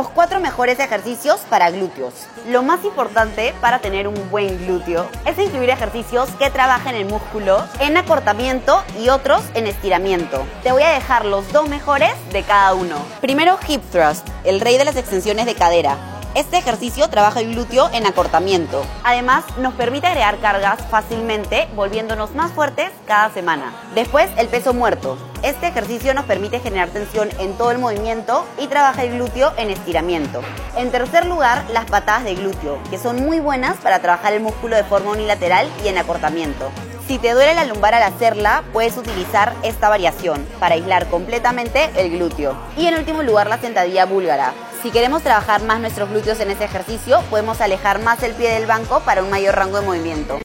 Los cuatro mejores ejercicios para glúteos. Lo más importante para tener un buen glúteo es incluir ejercicios que trabajen el músculo en acortamiento y otros en estiramiento. Te voy a dejar los dos mejores de cada uno. Primero, hip thrust, el rey de las extensiones de cadera. Este ejercicio trabaja el glúteo en acortamiento. Además, nos permite agregar cargas fácilmente, volviéndonos más fuertes cada semana. Después, el peso muerto. Este ejercicio nos permite generar tensión en todo el movimiento y trabaja el glúteo en estiramiento. En tercer lugar, las patadas de glúteo, que son muy buenas para trabajar el músculo de forma unilateral y en acortamiento. Si te duele la lumbar al hacerla, puedes utilizar esta variación para aislar completamente el glúteo. Y en último lugar, la sentadilla búlgara. Si queremos trabajar más nuestros glúteos en ese ejercicio, podemos alejar más el pie del banco para un mayor rango de movimiento.